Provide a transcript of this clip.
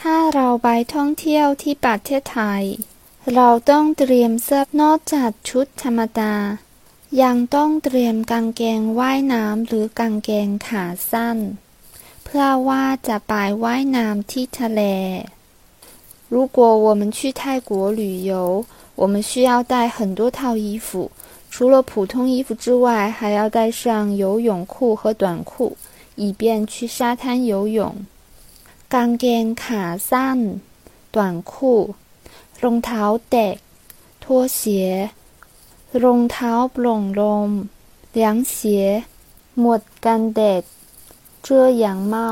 ถ้าเราไปท่องเที่ยวที่ประเทศไทย เราต้องเตรียมเสื้อนอกจากชุดธรรมดา ยังต้องเตรียมกางเกงว่ายน้ำหรือกางเกงขาสั้น เพื่อว่าจะไปว่ายน้ำที่ทะเล如果我们去泰国旅游，我们需要带很多套衣服，除了普通衣服之外，还要带上游泳裤和短裤，以便去沙滩游泳。 กางเกงขาสั้น 短裤รองเท้าแตะ拖鞋รองเท้าโปร่งลม凉鞋หมวดกันแดดเสื้อยางเมา